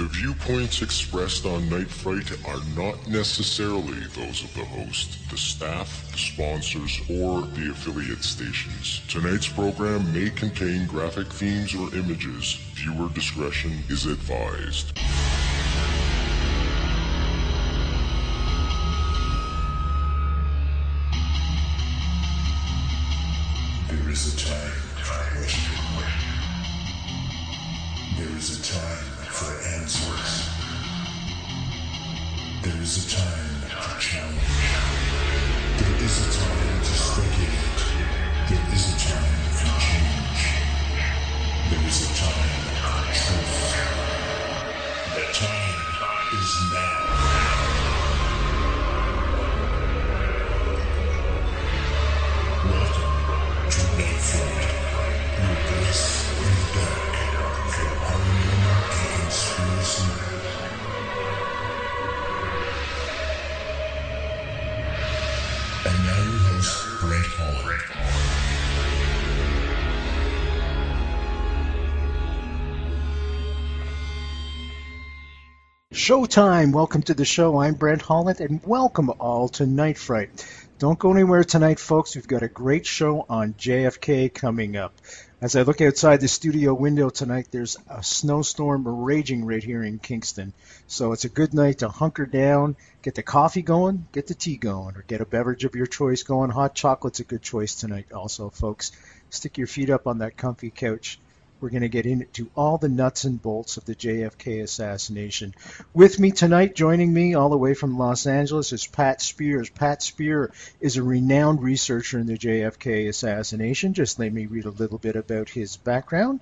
The viewpoints expressed on Night Fright are not necessarily those of the host, the staff, the sponsors, or the affiliate stations. Tonight's program may contain graphic themes or images. Viewer discretion is advised. Showtime! Welcome to the show. I'm Brent Holland, and welcome all to Night Fright. Don't go anywhere tonight, folks. We've got a great show on JFK coming up. As I look outside the studio window tonight, there's a snowstorm raging right here in Kingston. So it's a good night to hunker down, get the coffee going, get the tea going, or get a beverage of your choice going. Hot chocolate's a good choice tonight, also, folks. Stick your feet up on that comfy couch. We're going to get into all the nuts and bolts of the JFK assassination. With me tonight, joining me all the way from Los Angeles, is Pat Spears. Pat Spear is a renowned researcher in the JFK assassination. Just let me read a little bit about his background.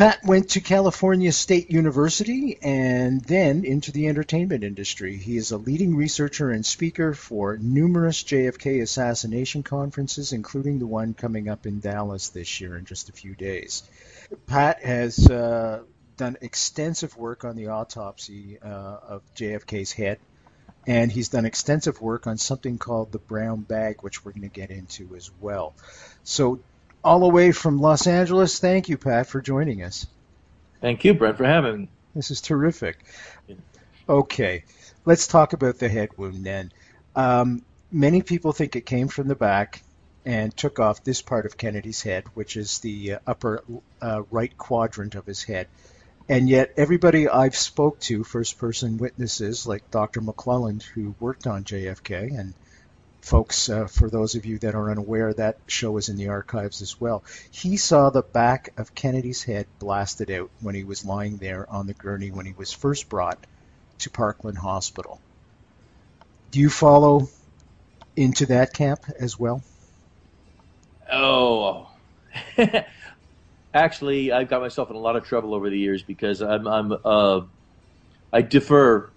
Pat went to California State University and then into the entertainment industry. He is a leading researcher and speaker for numerous JFK assassination conferences, including the one coming up in Dallas this year in just a few days. Pat has uh, done extensive work on the autopsy uh, of JFK's head, and he's done extensive work on something called the brown bag, which we're going to get into as well. So, all the way from Los Angeles, thank you, Pat, for joining us. Thank you, Brent, for having me. This is terrific. Okay, let's talk about the head wound then. Um, many people think it came from the back and took off this part of Kennedy's head, which is the uh, upper uh, right quadrant of his head. And yet, everybody I've spoke to, first-person witnesses like Dr. McClelland, who worked on JFK, and folks, uh, for those of you that are unaware, that show is in the archives as well. He saw the back of Kennedy's head blasted out when he was lying there on the gurney when he was first brought to Parkland Hospital. Do you follow into that camp as well? Oh, actually, I've got myself in a lot of trouble over the years because I'm, I'm uh, I differ,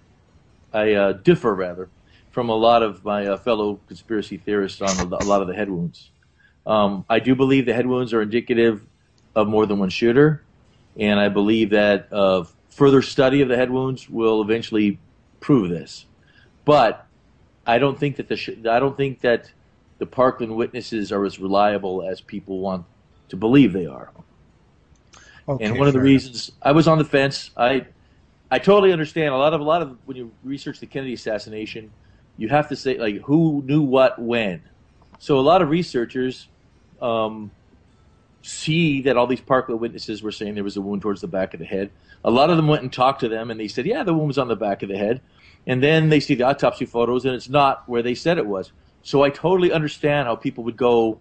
I uh, differ rather, from a lot of my uh, fellow conspiracy theorists on a lot of the head wounds. Um, I do believe the head wounds are indicative of more than one shooter, and I believe that uh, further study of the head wounds will eventually prove this. But I don't think that the sh- I don't think that the Parkland witnesses are as reliable as people want to believe they are. Okay, and one of the fair enough. reasons I was on the fence, I I totally understand a lot of a lot of when you research the Kennedy assassination, you have to say like who knew what when. So a lot of researchers um, see that all these Parkland witnesses were saying there was a wound towards the back of the head. A lot of them went and talked to them, and they said, "Yeah, the wound was on the back of the head." And then they see the autopsy photos, and it's not where they said it was. So I totally understand how people would go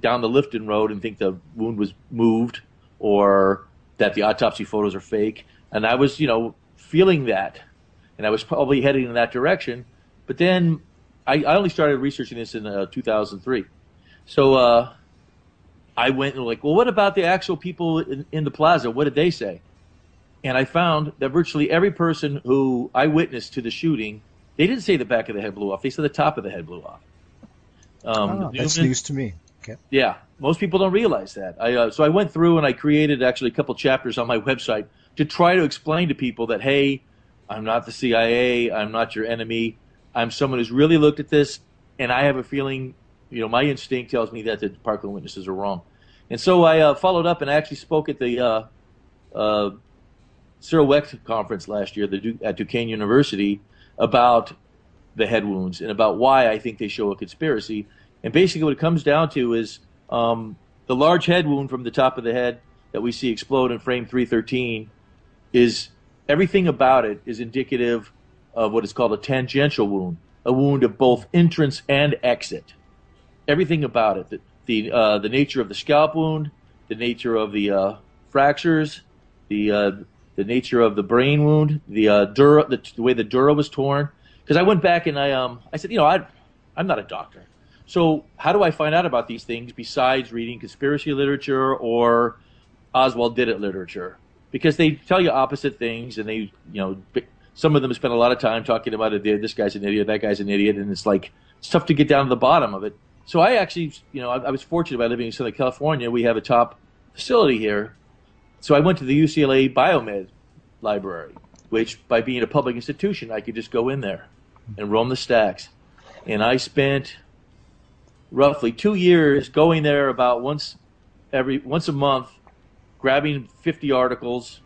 down the Lifton Road and think the wound was moved or that the autopsy photos are fake. And I was, you know, feeling that, and I was probably heading in that direction. But then I, I only started researching this in uh, 2003. So uh, I went and like, well, what about the actual people in, in the plaza? What did they say? And I found that virtually every person who I witnessed to the shooting, they didn't say the back of the head blew off. They said the top of the head blew off. Um, Ah, that's Newman- news to me. Okay. yeah, most people don't realize that. I, uh, so I went through and I created actually a couple chapters on my website to try to explain to people that hey, I'm not the CIA, I'm not your enemy, I'm someone who's really looked at this, and I have a feeling, you know, my instinct tells me that the Parkland witnesses are wrong, and so I uh, followed up and I actually spoke at the uh, uh, Cyril conference last year at Duquesne University about the head wounds and about why I think they show a conspiracy. And basically, what it comes down to is um, the large head wound from the top of the head that we see explode in frame 313 is everything about it is indicative of what is called a tangential wound, a wound of both entrance and exit. Everything about it, the the, uh, the nature of the scalp wound, the nature of the uh, fractures, the uh, the nature of the brain wound, the uh, dura, the, the way the dura was torn. Because I went back and I um I said, you know, I I'm not a doctor, so how do I find out about these things besides reading conspiracy literature or Oswald did it literature? Because they tell you opposite things, and they you know some of them spend a lot of time talking about it. This guy's an idiot, that guy's an idiot, and it's like it's tough to get down to the bottom of it. So I actually, you know, I, I was fortunate by living in Southern California. We have a top facility here. So I went to the UCLA Biomed Library, which by being a public institution, I could just go in there and roam the stacks. And I spent roughly two years going there about once every once a month, grabbing 50 articles,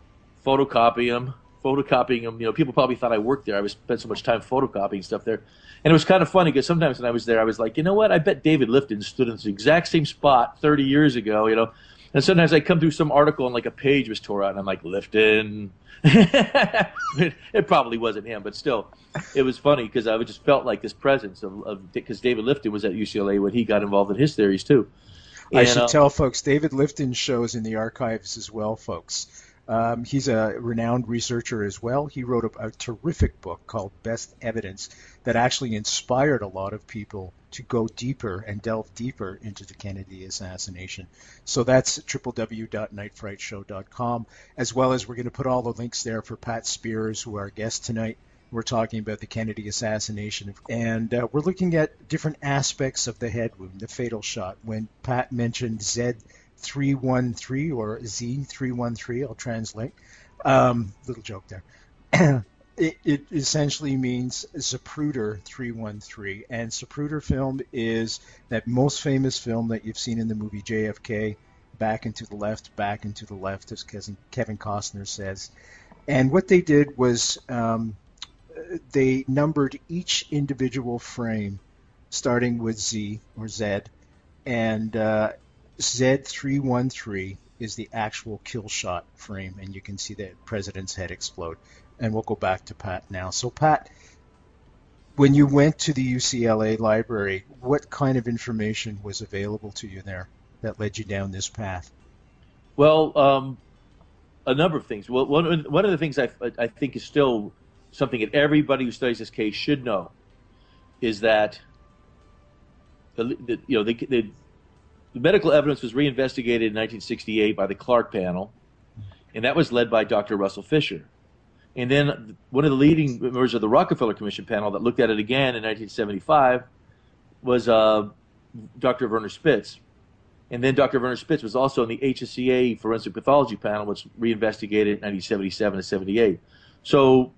photocopying them, photocopying them. You know, people probably thought I worked there. I was spent so much time photocopying stuff there. And it was kind of funny because sometimes when I was there, I was like, you know what? I bet David Lifton stood in the exact same spot 30 years ago, you know. And sometimes I come through some article and like a page was tore out, and I'm like, Lifton. it probably wasn't him, but still, it was funny because I just felt like this presence of because David Lifton was at UCLA when he got involved in his theories too. And, I should tell folks David Lifton shows in the archives as well, folks. Um, he's a renowned researcher as well. He wrote a, a, terrific book called Best Evidence that actually inspired a lot of people to go deeper and delve deeper into the Kennedy assassination. So that's www.nightfrightshow.com, as well as we're going to put all the links there for Pat Spears, who our guest tonight. We're talking about the Kennedy assassination, and uh, we're looking at different aspects of the head wound, the fatal shot. When Pat mentioned Z 313 or Z313, I'll translate. Um, little joke there. it, it, essentially means Zapruder 313. And Zapruder film is that most famous film that you've seen in the movie JFK, back and to the left, back and to the left, as Kevin Costner says. And what they did was um, they numbered each individual frame, starting with Z or Z, and uh, Z313 is the actual kill shot frame, and you can see the president's head explode. And we'll go back to Pat now. So, Pat, when you went to the UCLA library, what kind of information was available to you there that led you down this path? Well, um, a number of things. Well, one, one of the things I, I think is still something that everybody who studies this case should know is that the, the you know the, the the medical evidence was reinvestigated in 1968 by the Clark panel, and that was led by Dr. Russell Fisher. And then one of the leading members of the Rockefeller Commission panel that looked at it again in 1975 was uh, Dr. Werner Spitz. And then Dr. Werner Spitz was also in the HSCA forensic pathology panel, which reinvestigated in 1977 and 78. So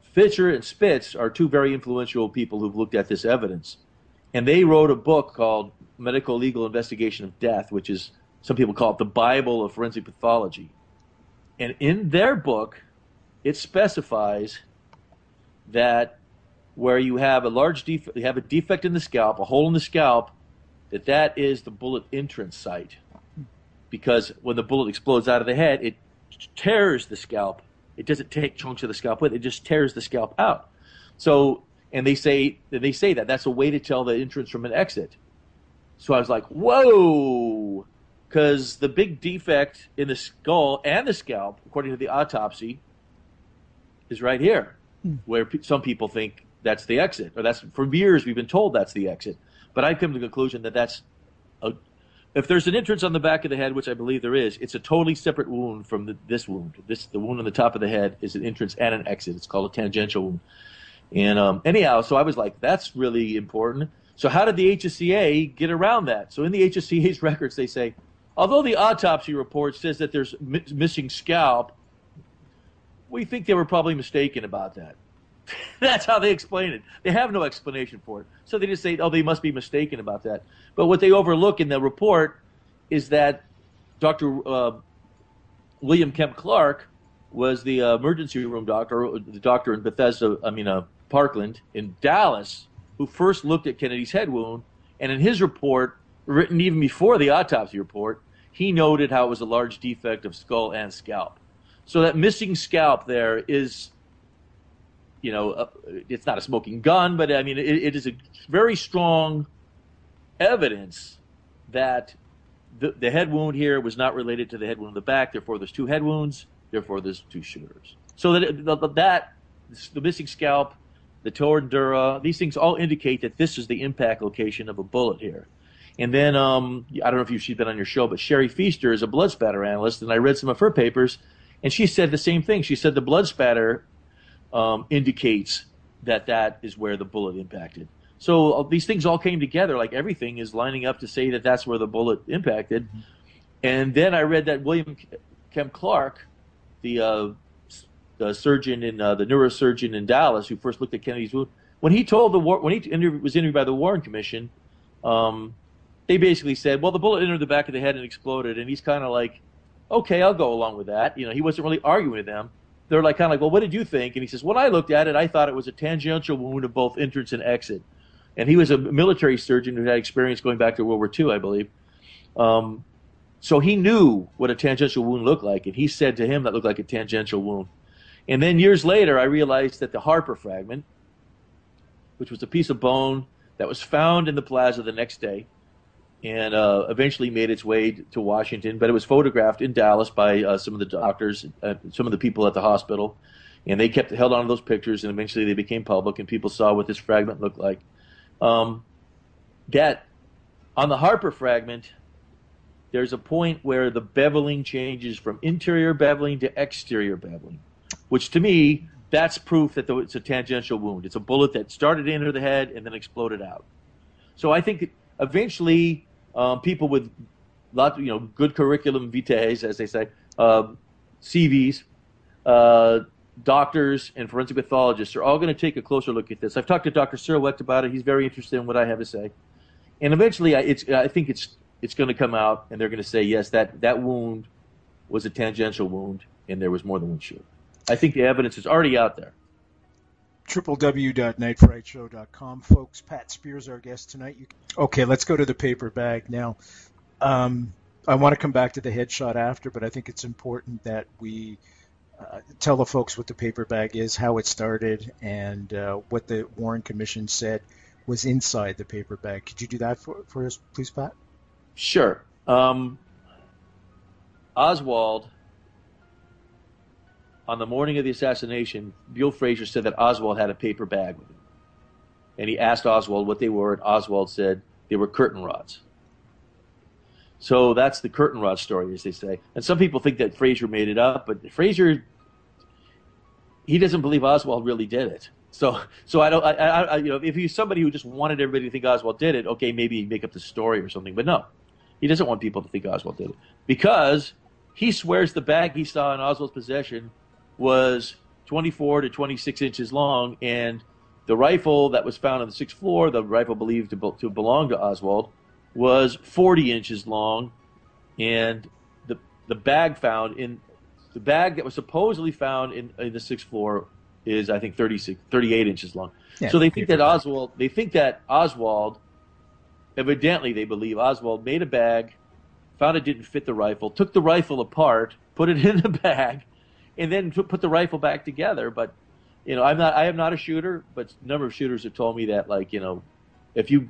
Fisher and Spitz are two very influential people who've looked at this evidence. And they wrote a book called medical legal investigation of death, which is some people call it the Bible of forensic pathology. And in their book, it specifies that where you have a large defect, you have a defect in the scalp, a hole in the scalp, that that is the bullet entrance site. Because when the bullet explodes out of the head, it tears the scalp. It doesn't take chunks of the scalp with it; it just tears the scalp out. So, and they say they say that that's a way to tell the entrance from an exit. So I was like, whoa, because the big defect in the skull and the scalp, according to the autopsy, is right here, hmm. where some people think that's the exit, or that's for years we've been told that's the exit. But I come to the conclusion that that's a, if there's an entrance on the back of the head, which I believe there is, it's a totally separate wound from the, this wound. This the wound on the top of the head is an entrance and an exit. It's called a tangential wound. And um, anyhow, so I was like, that's really important. So how did the HSCA get around that? So in the HSCA's records, they say, although the autopsy report says that there's mi- missing scalp, we think they were probably mistaken about that. That's how they explain it. They have no explanation for it. So they just say, oh, they must be mistaken about that. But what they overlook in the report is that Dr. Uh, William Kemp Clark was the uh, emergency room doctor, the doctor in Bethesda, I mean, uh, Parkland in Dallas, who first looked at Kennedy's head wound. And in his report, written even before the autopsy report, he noted how it was a large defect of skull and scalp. So that missing scalp there is, you know, uh, it's not a smoking gun, but I mean, it, it is a very strong evidence that the, the head wound here was not related to the head wound in the back. Therefore, there's two head wounds. Therefore, there's two shooters. So that that the missing scalp, the torn dura, these things all indicate that this is the impact location of a bullet here. And then um, I don't know if you, she's been on your show, but Sherry Fiester is a blood spatter analyst, and I read some of her papers, and she said the same thing. She said the blood spatter um, indicates that that is where the bullet impacted. So uh, these things all came together, like everything is lining up to say that that's where the bullet impacted. Mm-hmm. And then I read that William Kemp Clark, the, uh, the surgeon in uh, the neurosurgeon in Dallas, who first looked at Kennedy's wound, when he told the war, when he interview, was interviewed by the Warren Commission, um, they basically said, "Well, the bullet entered the back of the head and exploded," and he's kind of like, "Okay, I'll go along with that." You know, he wasn't really arguing with them. They're like kind of like, "Well, what did you think?" And he says, "When I looked at it, I thought it was a tangential wound of both entrance and exit." and he was a military surgeon who had experience going back to World War II, I believe. Um, so he knew what a tangential wound looked like, and he said to him that looked like a tangential wound. And then years later, I realized that the Harper fragment, which was a piece of bone that was found in the plaza the next day, and uh, eventually made its way to Washington, but it was photographed in Dallas by uh, some of the doctors, uh, some of the people at the hospital, and they kept held on to those pictures, and eventually they became public, and people saw what this fragment looked like. Um, that on the Harper fragment, there's a point where the beveling changes from interior beveling to exterior beveling, which to me, that's proof that it's a tangential wound. It's a bullet that started into the head and then exploded out. So I think eventually um, people with lot, you know, good curriculum vitae, as they say, um, CVs, uh, doctors and forensic pathologists are all going to take a closer look at this. I've talked to Dr. Cyril Wecht about it. He's very interested in what I have to say. And eventually, I, I think it's, it's going to come out, and they're going to say, yes, that, that wound was a tangential wound, and there was more than one shoot. I think the evidence is already out there. www.nightfrightshow.com, folks. Pat Spears, our guest tonight. You... Okay, let's go to the paper bag now. Um, I want to come back to the headshot after, but I think it's important that we – uh, tell the folks what the paper bag is, how it started, and uh, what the Warren Commission said was inside the paper bag. Could you do that for, for us, please, Pat? Sure. Um, Oswald, on the morning of the assassination, Buell Frazier said that Oswald had a paper bag with him. And he asked Oswald what they were, and Oswald said they were curtain rods. So that's the curtain rod story, as they say. And some people think that Frazier made it up, but Frazier, he doesn't believe Oswald really did it. So, so I don't, I, I, you know, if he's somebody who just wanted everybody to think Oswald did it, okay, maybe he'd make up the story or something. But no, he doesn't want people to think Oswald did it because he swears the bag he saw in Oswald's possession was 24 to 26 inches long, and the rifle that was found on the sixth floor, the rifle believed to, to belong to Oswald, was 40 inches long, and the the bag found in the bag that was supposedly found in, in the sixth floor is I think 36, 38 inches long. Yeah, so they think that Oswald they think that Oswald evidently they believe Oswald made a bag, found it didn't fit the rifle, took the rifle apart, put it in the bag, and then put the rifle back together. But you know, I'm not I am not a shooter, but a number of shooters have told me that like you know, if you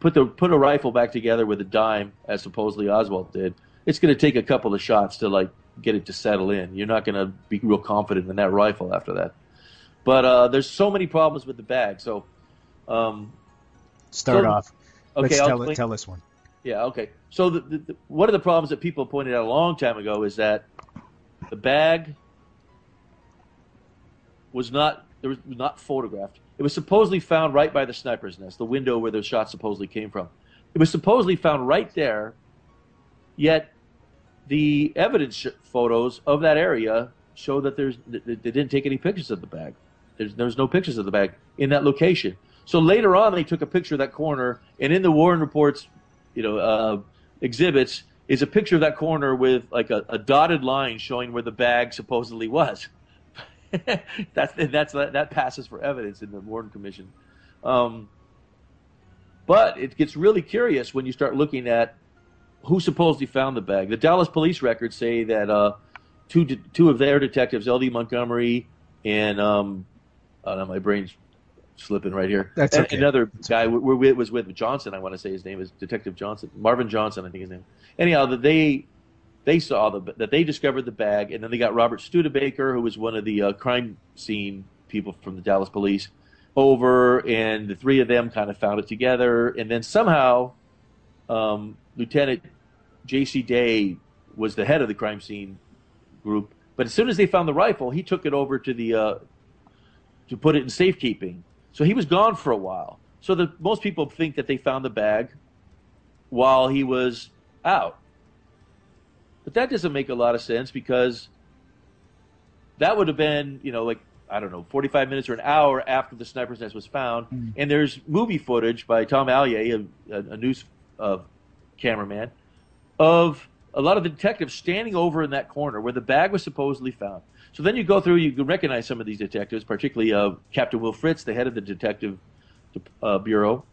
put the put a rifle back together with a dime, as supposedly Oswald did, it's going to take a couple of shots to like get it to settle in. You're not going to be real confident in that rifle after that. But uh, there's so many problems with the bag. So um, start so, off. Okay, Let's tell, it, tell us one. Yeah. Okay. So the, the, the, one of the problems that people pointed out a long time ago is that the bag was not there was not photographed. It was supposedly found right by the sniper's nest, the window where the shot supposedly came from. It was supposedly found right there, yet the evidence photos of that area show that there's they didn't take any pictures of the bag. There's there's no pictures of the bag in that location. So later on, they took a picture of that corner, and in the Warren reports, you know, uh, exhibits, is a picture of that corner with like a, a dotted line showing where the bag supposedly was. that's that's that passes for evidence in the Warren Commission. Um, but it gets really curious when you start looking at who supposedly found the bag. The Dallas police records say that uh, two two of their detectives, L.D. Montgomery and um, oh no, my brain's slipping right here. That's okay. Another That's guy okay. was with Johnson. I want to say his name is Detective Johnson, Marvin Johnson, I think his name. Anyhow, that they they saw the that they discovered the bag, and then they got Robert Studebaker, who was one of the uh, crime scene people from the Dallas police, over, and the three of them kind of found it together, and then somehow um, Lieutenant J.C. Day was the head of the crime scene group. But as soon as they found the rifle, he took it over to the uh, to put it in safekeeping. So he was gone for a while. So the, most people think that they found the bag while he was out. But that doesn't make a lot of sense because that would have been, you know, like I don't know, 45 minutes or an hour after the sniper's nest was found. Mm. And there's movie footage by Tom Alyea, a, a news uh, cameraman, of a lot of the detectives standing over in that corner where the bag was supposedly found. So then you go through, you can recognize some of these detectives, particularly uh, Captain Will Fritz, the head of the detective uh, bureau,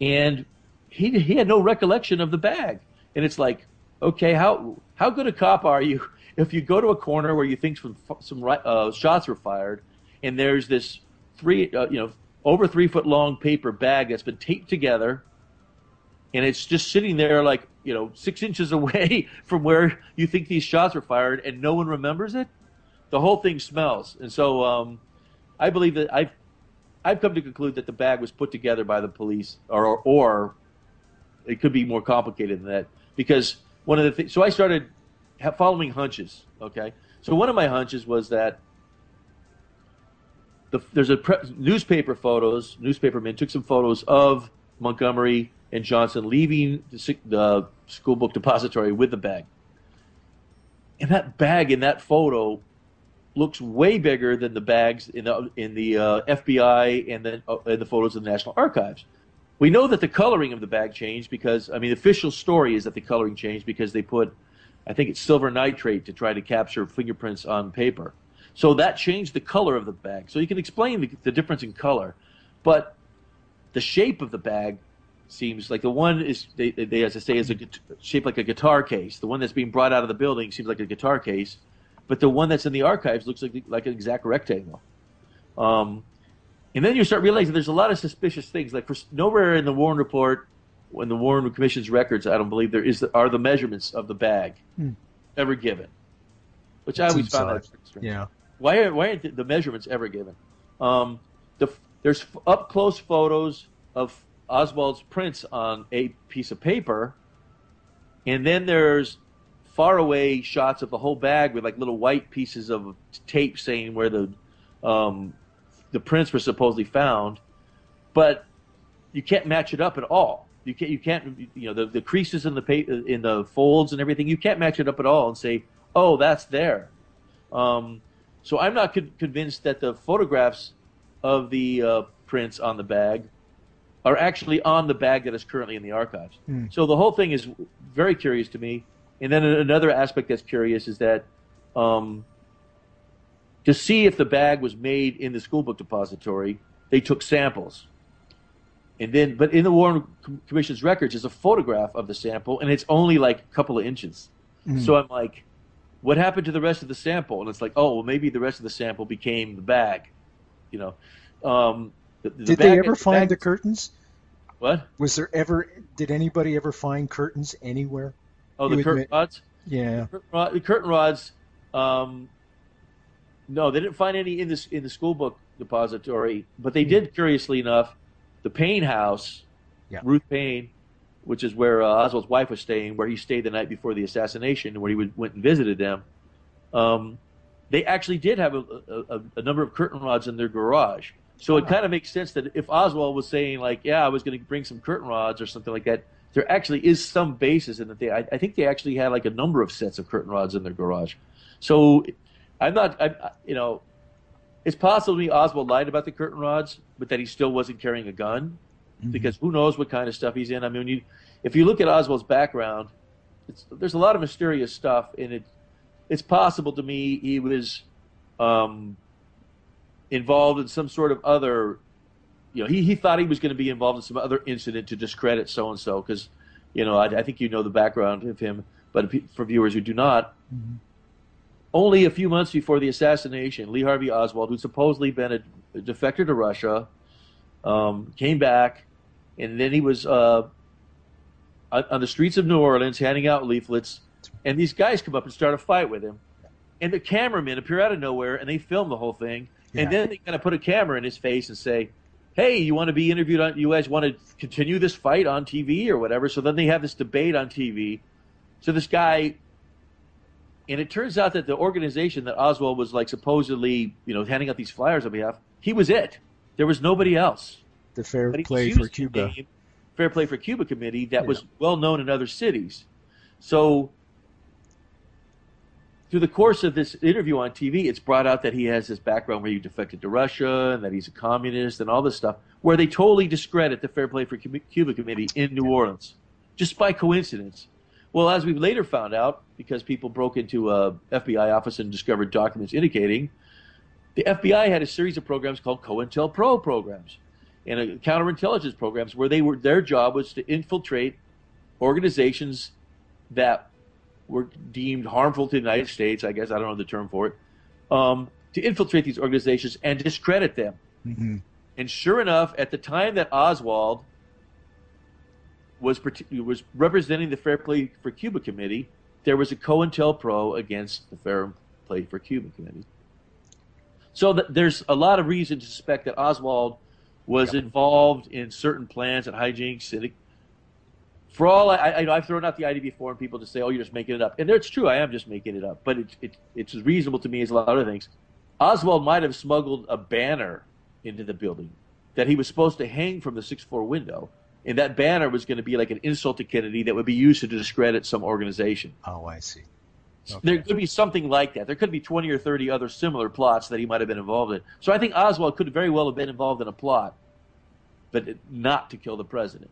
and he he had no recollection of the bag. And it's like, okay, how how good a cop are you if you go to a corner where you think some some uh, shots were fired, and there's this three uh, you know over three foot long paper bag that's been taped together, and it's just sitting there like you know six inches away from where you think these shots were fired, and no one remembers it. The whole thing smells, and so um, I believe that I've I've come to conclude that the bag was put together by the police, or or it could be more complicated than that because one of the things. So I started following hunches. Okay, so one of my hunches was that the, there's a pre- newspaper photos. Newspapermen took some photos of Montgomery and Johnson leaving the, school book depository with the bag. And that bag in that photo looks way bigger than the bags in the in the uh, FBI and the uh, the photos of the National Archives. We know that the coloring of the bag changed because I mean the official story is that the coloring changed because they put I think it's silver nitrate to try to capture fingerprints on paper. So that changed the color of the bag. So you can explain the, the difference in color, but the shape of the bag seems like the one is they, they as I say is a shaped like a guitar case. The one that's being brought out of the building seems like a guitar case, but the one that's in the archives looks like like an exact rectangle. Um, and then you start realizing there's a lot of suspicious things. Like for nowhere in the Warren report, when the Warren Commission's records, I don't believe there is the, are the measurements of the bag hmm. ever given, which I always found that strange. Yeah. Why why aren't the measurements ever given? Um, the, there's up close photos of Oswald's prints on a piece of paper, and then there's far away shots of the whole bag with like little white pieces of tape saying where the um, the prints were supposedly found, but you can't match it up at all. You can't you can't you know the, the creases in the pa- in the folds and everything. You can't match it up at all and say, oh, that's there. Um, so I'm not con- convinced that the photographs of the uh, prints on the bag are actually on the bag that is currently in the archives. Mm. So the whole thing is very curious to me. And then another aspect that's curious is that um, to see if the bag was made in the school book depository, they took samples. And then, but in the Warren Commission's records is a photograph of the sample, and it's only like a couple of inches. Mm. So I'm like, what happened to the rest of the sample? And it's like, oh, well, maybe the rest of the sample became the bag, you know. Um, the, the did they ever find the curtains? What was there ever? Did anybody ever find curtains anywhere? Oh, the curtain admit? rods. Yeah, the curtain, the curtain rods. Um, no, they didn't find any in this in the school book depository, but they did, curiously enough, the Paine house, yeah. Ruth Paine, which is where uh, Oswald's wife was staying, where he stayed the night before the assassination, where he would, went and visited them. Um, they actually did have a, a, a, number of curtain rods in their garage. So it kind of makes sense that if Oswald was saying like, "Yeah, I was going to bring some curtain rods or something like that," there actually is some basis in that. They, I, I, think they actually had like a number of sets of curtain rods in their garage. So I'm not, I, you know, it's possible to me Oswald lied about the curtain rods, but that he still wasn't carrying a gun, mm-hmm. because who knows what kind of stuff he's in. I mean, you, if you look at Oswald's background, it's there's a lot of mysterious stuff, and it it's possible to me he was um, involved in some sort of other. You know, he, he thought he was going to be involved in some other incident to discredit so and so because, you know, I, I think you know the background of him, but for viewers who do not, Mm-hmm. only a few months before the assassination, Lee Harvey Oswald, who'd supposedly been a, a defector to Russia, um, came back, and then he was uh, on, on the streets of New Orleans handing out leaflets, and these guys come up and start a fight with him, and the cameramen appear out of nowhere and they film the whole thing, Yeah. and then they kind of put a camera in his face and say. Hey, you want to be interviewed on? You guys want to continue this fight on TV or whatever? So then they have this debate on TV. So this guy and it turns out that the organization that Oswald was like supposedly, you know, handing out these flyers on behalf, he was it. There was nobody else. The Fair Play for Cuba. Fair Play for Cuba committee that Yeah. was well known in other cities. So through the course of this interview on TV, it's brought out that he has this background where he defected to Russia and that he's a communist and all this stuff, where they totally discredit the Fair Play for Cuba committee in New Orleans, just by coincidence. Well, as we later found out, because people broke into a FBI office and discovered documents indicating the FBI had a series of programs called COINTELPRO programs and uh, counterintelligence programs where they were their job was to infiltrate organizations that were deemed harmful to the United States. I guess I don't know the term for it. Um, to infiltrate these organizations and discredit them. hmm And sure enough, at the time that Oswald was was representing the Fair Play for Cuba committee, there was a COINTELPRO against the Fair Play for Cuba committee. So th- there's a lot of reason to suspect that Oswald was involved in certain plans and hijinks. And for all I, I, I've thrown out the idea before, and people just say, "Oh, you're just making it up," and it's true. I am just making it up, but it, it, it's reasonable to me as a lot of other things. Oswald might have smuggled a banner into the building that he was supposed to hang from the sixth floor window, and that banner was going to be like an insult to Kennedy that would be used to discredit some organization. Oh, I see. Okay. There could be something like that. There could be 20 or 30 other similar plots that he might have been involved in. So I think Oswald could very well have been involved in a plot, but not to kill the president.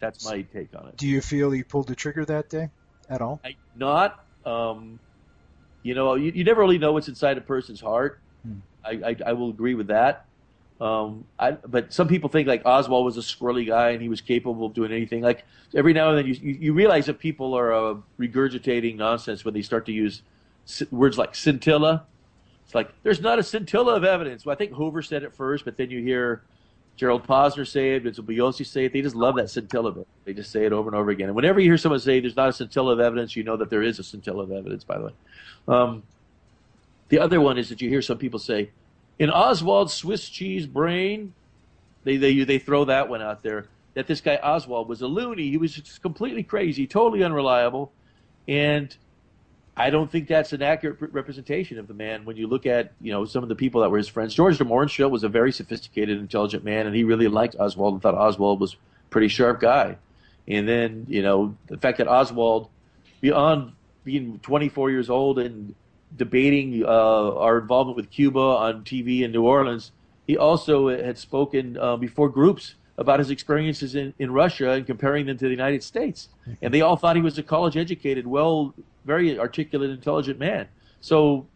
That's my take on it. Do you feel he pulled the trigger that day at all? I, not, um, you know, you, you never really know what's inside a person's heart. Hmm. I, I, I will agree with that. Um, I, but some people think like Oswald was a squirrely guy and he was capable of doing anything. Like every now and then you, you, you realize that people are uh, regurgitating nonsense when they start to use words like scintilla. It's like there's not a scintilla of evidence. Well, I think Hoover said it first, but then you hear Gerald Posner say it, Vincent Bugliosi say it. They just love that scintilla bit. They just say it over and over again. And whenever you hear someone say there's not a scintilla of evidence, you know that there is a scintilla of evidence. By the way, um, the other one is that you hear some people say, in Oswald's Swiss cheese brain, they they they throw that one out there. That this guy Oswald was a loony. He was just completely crazy, totally unreliable, and I don't think that's an accurate representation of the man. When you look at you know some of the people that were his friends, George de Mohrenschildt was a very sophisticated, intelligent man, and he really liked Oswald and thought Oswald was a pretty sharp guy. And then you know the fact that Oswald, beyond being 24 years old and debating uh, our involvement with Cuba on TV in New Orleans, he also had spoken uh, before groups about his experiences in, in Russia and comparing them to the United States. And they all thought he was a college educated, well, very articulate, intelligent man. So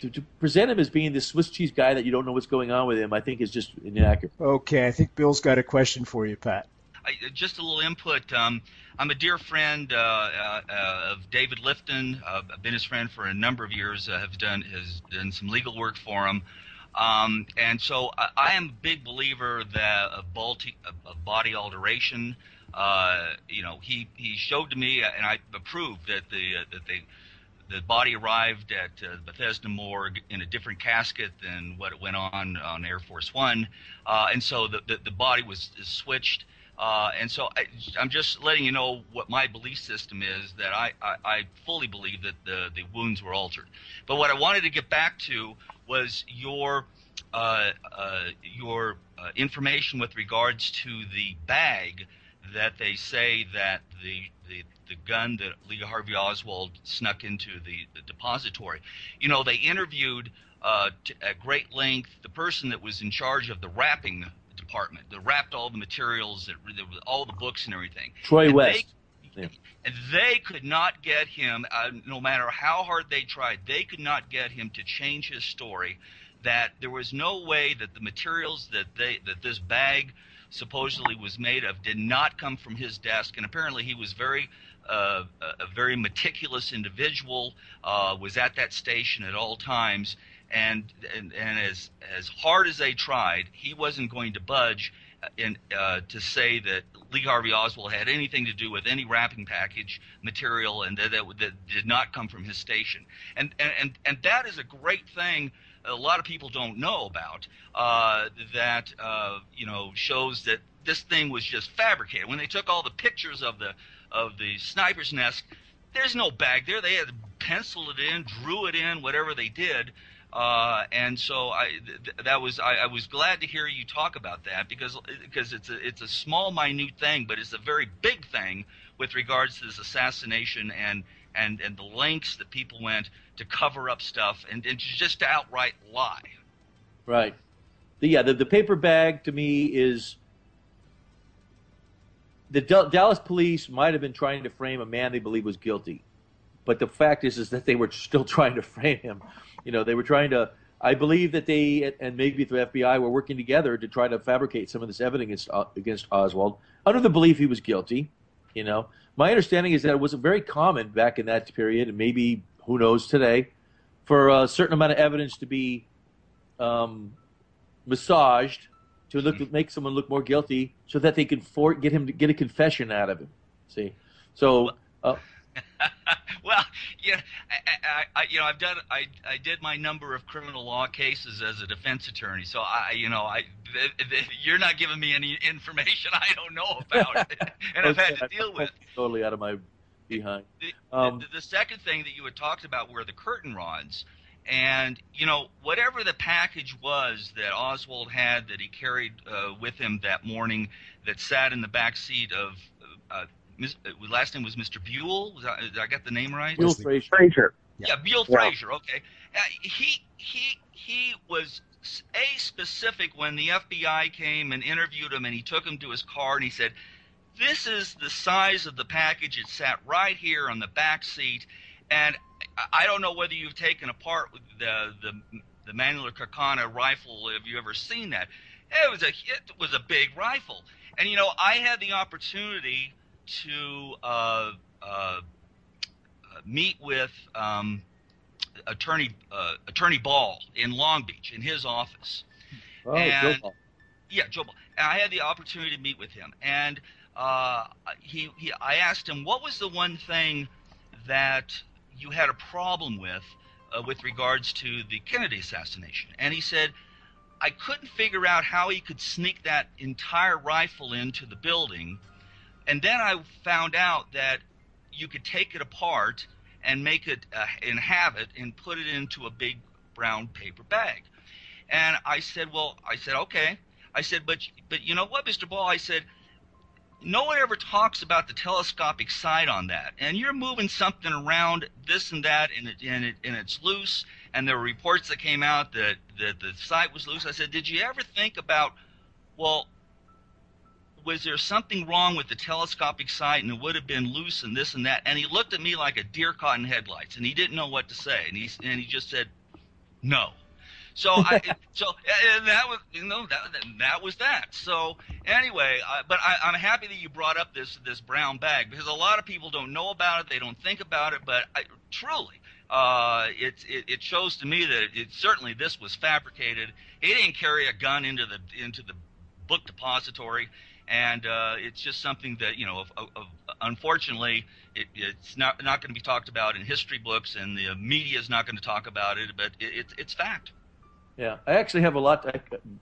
to, to present him as being this Swiss cheese guy that you don't know what's going on with him, I think is just inaccurate. Okay, I think Bill's got a question for you, Pat. I, just a little input. Um, I'm a dear friend uh, uh, uh, of David Lifton. Uh, I've been his friend for a number of years. Uh, have done has done some legal work for him, um, and so I, I am a big believer that of, bulti- of, of body alteration. Uh, you know, he he showed to me, and I approved that the uh, that they the body arrived at uh, Bethesda morgue in a different casket than what it went on on Air Force One, uh, and so the, the the body was switched. Uh, and so I, I'm just letting you know what my belief system is. That I, I, I fully believe that the the wounds were altered. But what I wanted to get back to was your uh, uh, your information with regards to the bag that they say that the the, the gun that Lee Harvey Oswald snuck into the, the depository. You know, they interviewed uh, t- at great length the person that was in charge of the wrapping department that wrapped all the materials, that, that all the books and everything. Troy And West. they- Yeah. And they could not get him, uh, no matter how hard they tried, they could not get him to change his story. That there was no way that the materials that they that this bag supposedly was made of did not come from his desk, and apparently he was very uh, a very meticulous individual, uh, was at that station at all times, and and, and as as hard as they tried, he wasn't going to budge. In, uh, to say that Lee Harvey Oswald had anything to do with any wrapping package material and that, that, that did not come from his station, and and, and that is a great thing a lot of people don't know about uh, that uh, you know shows that this thing was just fabricated. When they took all the pictures of the of the sniper's nest, there's no bag there. They had penciled it in, drew it in, whatever they did. Uh, and so I, th- that was I, I was glad to hear you talk about that because because it's a it's a small minute thing, but it's a very big thing with regards to this assassination and and and the lengths that people went to cover up stuff and, and just to outright lie. Right. The, yeah, the, the paper bag to me is the Dal- Dallas police might have been trying to frame a man they believe was guilty, but the fact is is that they were still trying to frame him. You know, they were trying to. I believe that they and maybe the FBI were working together to try to fabricate some of this evidence against, against Oswald under the belief he was guilty. You know, my understanding is that it was very common back in that period, and maybe who knows today, for a certain amount of evidence to be um, massaged to look make someone look more guilty, so that they can for, get him to get a confession out of him. See, so. Uh, well, yeah, I, I, I, you know, I've done, I, I did my number of criminal law cases as a defense attorney. So I, you know, I, th- th- you're not giving me any information I don't know about, and I've had to deal with. Totally out of my behind. The, Um, the, the second thing that you had talked about were the curtain rods. And, you know, whatever the package was that Oswald had that he carried uh, with him that morning that sat in the back seat of, uh, last name was Mr. Buell. Was I, did I get the name right? Will Yes, the- Frazier. Frazier. Yeah, Buell Yeah. Frazier. Okay, uh, he he he was a specific when the FBI came and interviewed him, and he took him to his car, and he said, "This is the size of the package. It sat right here on the back seat, and I- I don't know whether you've taken apart the the the Mannlicher Carcano rifle. Have you ever seen that? It was a it was a big rifle, and you know I had the opportunity to uh, uh, meet with um, attorney uh, attorney Ball in Long Beach in his office. Oh, And- Joe Ball. Yeah, Joe Ball. And I had the opportunity to meet with him, and uh, he, he I asked him what was the one thing that you had a problem with uh, with regards to the Kennedy assassination, and he said. I couldn't figure out how he could sneak that entire rifle into the building. And then I found out that you could take it apart and make it uh, and have it and put it into a big brown paper bag. And I said, well, I said, okay. I said, but but you know what, Mr. Ball? I said, no one ever talks about the telescopic sight on that. And you're moving something around this and that, and it and it and it's loose. And there were reports that came out that that the sight was loose. I said, did you ever think about, well, was there something wrong with the telescopic sight and it would have been loose and this and that? And he looked at me like a deer caught in headlights, and he didn't know what to say, and he and he just said, no. So I so and that was you know that that was that. So anyway, I, but I, I'm happy that you brought up this this brown bag because a lot of people don't know about it, they don't think about it, but I, truly. Uh, it, it it shows to me that it, it certainly this was fabricated. He didn't carry a gun into the into the book depository, and uh, it's just something that you know. Of, of, unfortunately, it, it's not not going to be talked about in history books, and the media is not going to talk about it. But it, it, it's fact. Yeah, I actually have a lot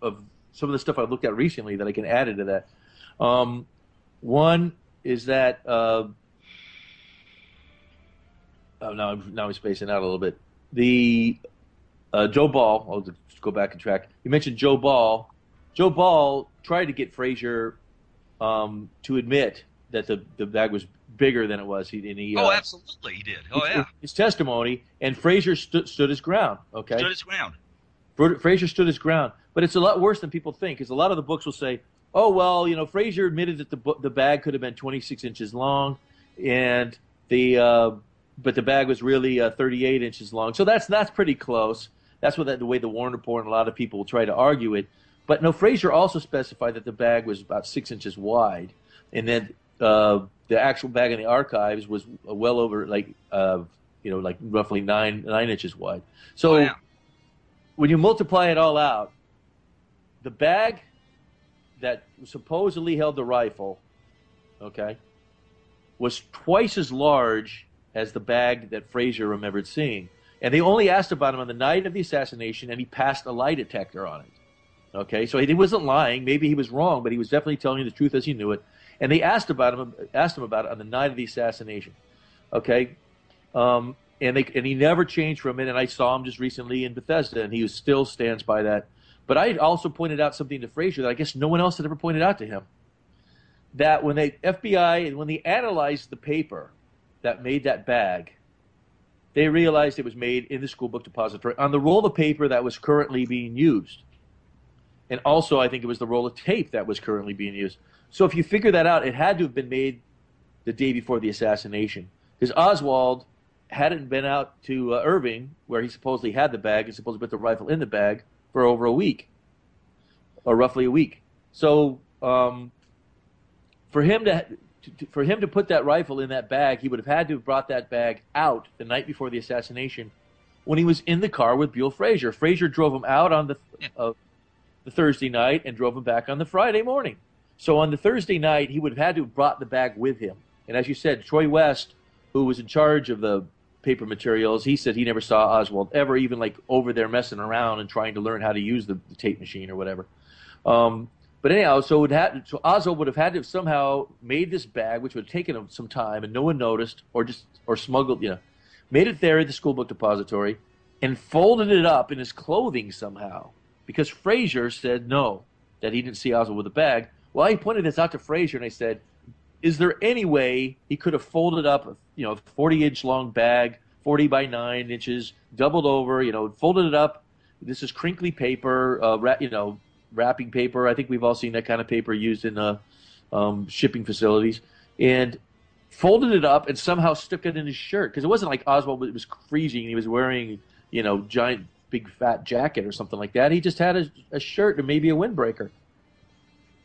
of some of the stuff I've looked at recently that I can add into that. Um, one is that uh, oh, now I'm now I'm spacing out a little bit. The uh, Joe Ball. I'll just go back and track. You mentioned Joe Ball. Joe Ball tried to get Frazier um, to admit that the the bag was bigger than it was. He, and he oh, uh, absolutely, he did. Oh, yeah, his testimony, and Frazier stood stood his ground. Okay, stood his ground. Fra- Frazier stood his ground, but it's a lot worse than people think because a lot of the books will say, "Oh well, you know, Frazier admitted that the the bag could have been 26 inches long. and the uh, but the bag was really uh, 38 inches long. So that's that's pretty close. That's what that, the way the Warren report and a lot of people will try to argue it. But no, Frazier also specified that the bag was about six inches wide, and then uh, the actual bag in the archives was well over like uh, you know like roughly nine nine inches wide. So Oh, yeah. when you multiply it all out, the bag that supposedly held the rifle, okay, was twice as large as the bag that Frazier remembered seeing. And they only asked about him on the night of the assassination, and he passed a lie detector on it. Okay, so he wasn't lying. Maybe he was wrong, but he was definitely telling you the truth as he knew it. And they asked about him, asked him about it on the night of the assassination. Okay, um, and they and he never changed from it. And I saw him just recently in Bethesda, and he still stands by that. But I also pointed out something to Frazier that I guess no one else had ever pointed out to him. That when they FBI and when they analyzed the paper that made that bag, they realized it was made in the school book depository on the roll of paper that was currently being used. And also, I think it was the roll of tape that was currently being used. So if you figure that out, it had to have been made the day before the assassination. Because Oswald hadn't been out to uh, Irving, where he supposedly had the bag and supposedly put the rifle in the bag for over a week, or roughly a week. So um, for him to, for him to put that rifle in that bag, he would have had to have brought that bag out the night before the assassination, when he was in the car with Buell Frazier. Frazier drove him out on the uh, the Thursday night and drove him back on the Friday morning. So on the Thursday night, he would have had to have brought the bag with him. And as you said, Troy West, who was in charge of the paper materials, he said he never saw Oswald ever even like over there messing around and trying to learn how to use the, the tape machine or whatever. Um, but anyhow, so it had so Oswald would have had to have somehow made this bag, which would have taken him some time and no one noticed, or just or smuggled, you know, made it there at the school book depository, and folded it up in his clothing somehow. Because Frazier said no, that he didn't see Oswald with a bag. Well, I pointed this out to Frazier and I said, is there any way he could have folded up, a, you know, a 40 inch long bag, 40 by 9 inches, doubled over, you know, folded it up. This is crinkly paper, uh, you know, wrapping paper. I think we've all seen that kind of paper used in uh, um, shipping facilities. And folded it up and somehow stuck it in his shirt because it wasn't like Oswald was freezing and he was wearing you know giant big fat jacket or something like that. He just had a, a shirt and maybe a windbreaker.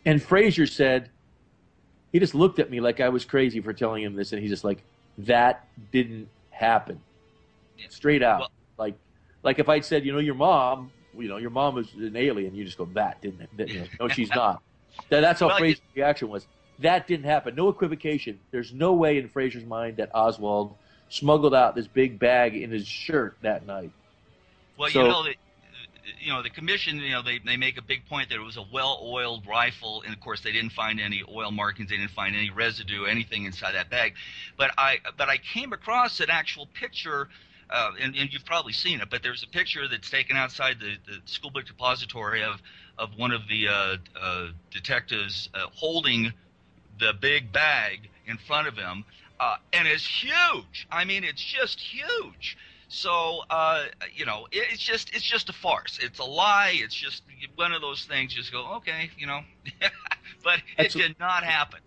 And Frazier said, he just looked at me like I was crazy for telling him this, and he's just like, that didn't happen, straight out. Well- like, like if I'd said, you know, your mom, you know, your mom was an alien, you just go, that didn't, that, you know, no, she's not. That, that's how Well, Frazier's reaction was. That didn't happen. No equivocation. There's no way in Frazier's mind that Oswald smuggled out this big bag in his shirt that night. Well, So- you know, the, you know, the commission, you know, they, they make a big point that it was a well-oiled rifle, and of course, they didn't find any oil markings, they didn't find any residue, anything inside that bag. But I, but I came across an actual picture, uh, and, and you've probably seen it. But there's a picture that's taken outside the, the school book depository of of one of the uh, uh, detectives uh, holding the big bag in front of him, uh, and it's huge. I mean, it's just huge. So uh, you know, it, it's just it's just a farce. It's a lie. It's just one of those things. Just go, okay, you know. but it did not happen.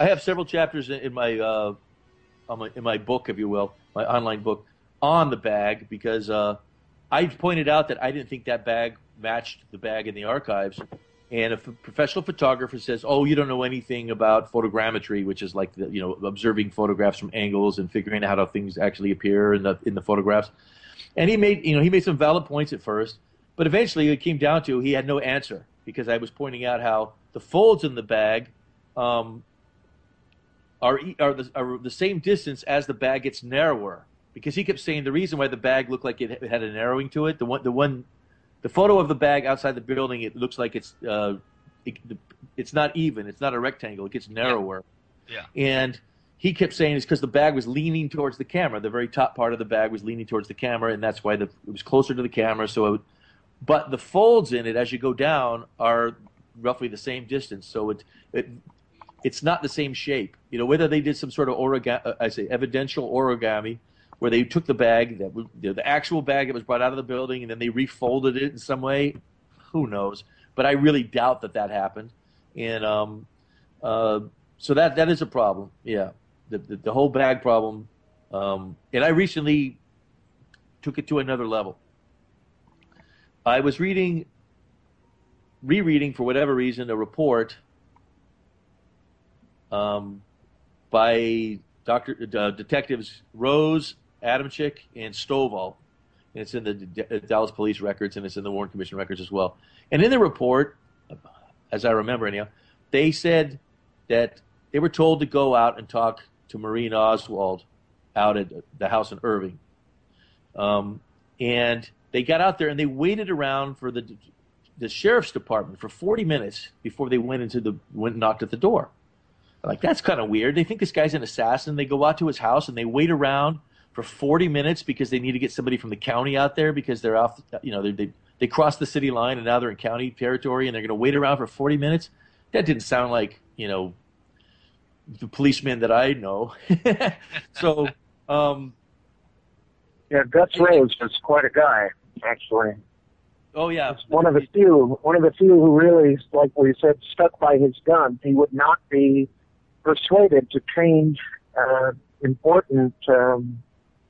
I have several chapters in, in my, uh, on my in my book, if you will, my online book, on the bag because uh, I pointed out that I didn't think that bag matched the bag in the archives. And if a professional photographer says, "Oh, you don't know anything about photogrammetry, which is like the, you know observing photographs from angles and figuring out how things actually appear in the in the photographs," and he made you know he made some valid points at first, but eventually it came down to he had no answer because I was pointing out how the folds in the bag um, are are the, are the same distance as the bag gets narrower. Because he kept saying the reason why the bag looked like it had a narrowing to it the one the one the photo of the bag outside the building it looks like it's uh it, it's not even it's not a rectangle it gets narrower Yeah. and he kept saying it's because the bag was leaning towards the camera the very top part of the bag was leaning towards the camera and that's why the, it was closer to the camera so it, but the folds in it as you go down are roughly the same distance so it it it's not the same shape. You know, whether they did some sort of origami, uh, I say evidential origami, where they took the bag that was, the actual bag that was brought out of the building and then they refolded it in some way, who knows? But I really doubt that that happened. And um, uh, so that that is a problem. Yeah. the, the, the whole bag problem. Um, and I recently took it to another level. I was reading, rereading for whatever reason, a report um, by Doctor uh, detectives Rose, Adamcik, and Stovall. And it's in the D- Dallas Police records and it's in the Warren Commission records as well. And in the report, as I remember anyhow, they said that they were told to go out and talk to Marina Oswald out at the house in Irving. Um, and they got out there and they waited around for the the sheriff's department for 40 minutes before they went into the went and knocked at the door. Like that's kind of weird. They think this guy's an assassin. They go out to his house and they wait around for 40 minutes because they need to get somebody from the county out there because they're off. You know, they they they crossed the city line and now they're in county territory and they're going to wait around for 40 minutes. That didn't sound like you know the policeman that I know. so. Um, yeah, Gus Rose was quite a guy, actually. Oh yeah, It's one of the few, one of the few who really, like we said, stuck by his guns. He would not be persuaded to change uh, important um,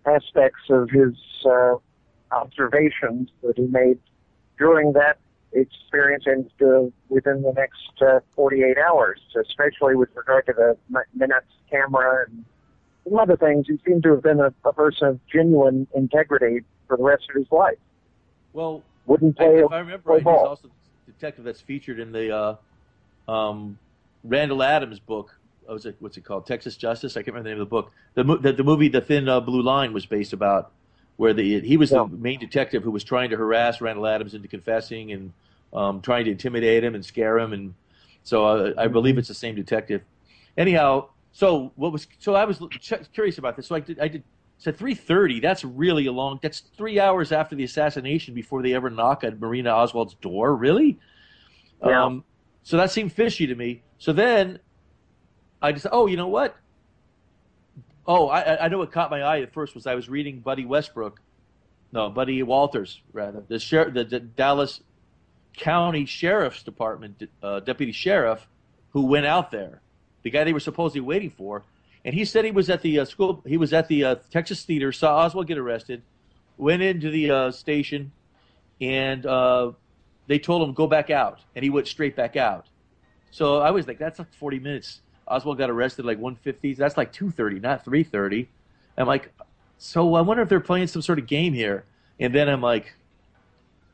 aspects of his uh, observations that he made during that experience and uh, within the next uh, 48 hours, especially with regard to the Mi- Minox camera and some other things. He seemed to have been a, a person of genuine integrity for the rest of his life. well, Wouldn't I, if I remember right, he's also the detective that's featured in the uh, um, Randall Adams book. Oh, was it, what's it called? Texas Justice. I can't remember the name of the book. The the, the movie The Thin uh, Blue Line was based about where the he was Yeah. the main detective who was trying to harass Randall Adams into confessing and um, trying to intimidate him and scare him, and so uh, I believe it's the same detective. Anyhow, so what was so I was ch- curious about this. So I did I did said three thirty. That's really a long. That's three hours after the assassination before they ever knock at Marina Oswald's door. Really? Yeah. Um, so that seemed fishy to me. So then I just oh you know what? Oh I I- know what caught my eye at first was I was reading Buddy Westbrook, no Buddy Walthers rather the sheriff the, the Dallas County Sheriff's Department uh, deputy sheriff who went out there, the guy they were supposedly waiting for, and he said he was at the uh, school. He was at the uh, Texas Theater, saw Oswald get arrested, went into the uh, station, and uh, they told him go back out, and he went straight back out. So I was like, that's like 40 minutes. Oswald got arrested like 150. That's like 2:30, not 3:30. I'm like, so I wonder if they're playing some sort of game here. And then I'm like,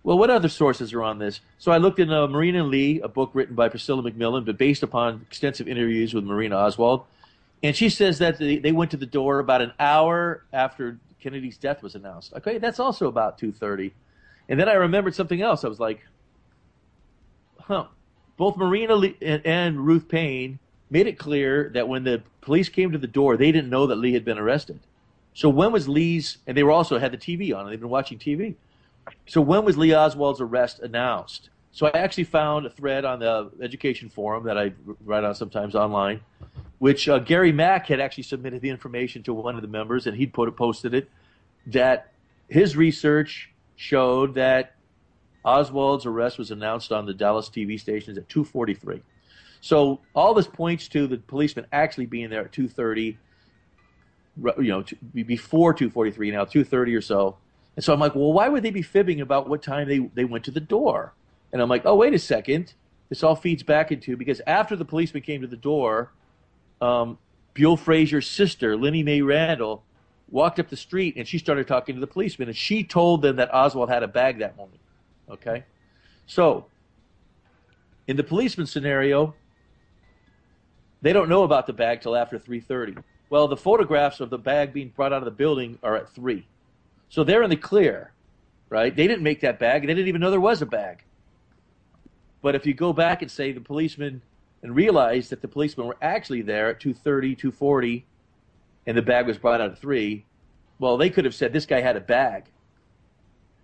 well, what other sources are on this? So I looked in uh, Marina Lee, a book written by Priscilla McMillan, but based upon extensive interviews with Marina Oswald. And she says that they, they went to the door about an hour after Kennedy's death was announced. Okay, that's also about 2.30. And then I remembered something else. I was like, huh. Both Marina Lee and, and Ruth Paine made it clear that when the police came to the door, they didn't know that Lee had been arrested. So when was Lee's, and they were also had the TV on, and they've been watching TV. So when was Lee Oswald's arrest announced? So I actually found a thread on the education forum that I write on sometimes online, which uh, Gary Mack had actually submitted the information to one of the members, and he'd put posted it that his research showed that Oswald's arrest was announced on the Dallas TV stations at 2:43. So all this points to the policeman actually being there at 2:30, you know, before 2:43, now 2:30 or so. And so I'm like, well, why would they be fibbing about what time they, they went to the door? And I'm like, oh, wait a second. This all feeds back into because after the policeman came to the door, um, Buell Frazier's sister, Linnie Mae Randle, walked up the street and she started talking to the policeman and she told them that Oswald had a bag that morning. Okay? So, in the policeman scenario, they don't know about the bag till after 3:30. Well, the photographs of the bag being brought out of the building are at 3. So they're in the clear, right? They didn't make that bag. They didn't even know there was a bag. But if you go back and say the policeman and realize that the policemen were actually there at 2:30, 2:40, and the bag was brought out at 3, well, they could have said this guy had a bag.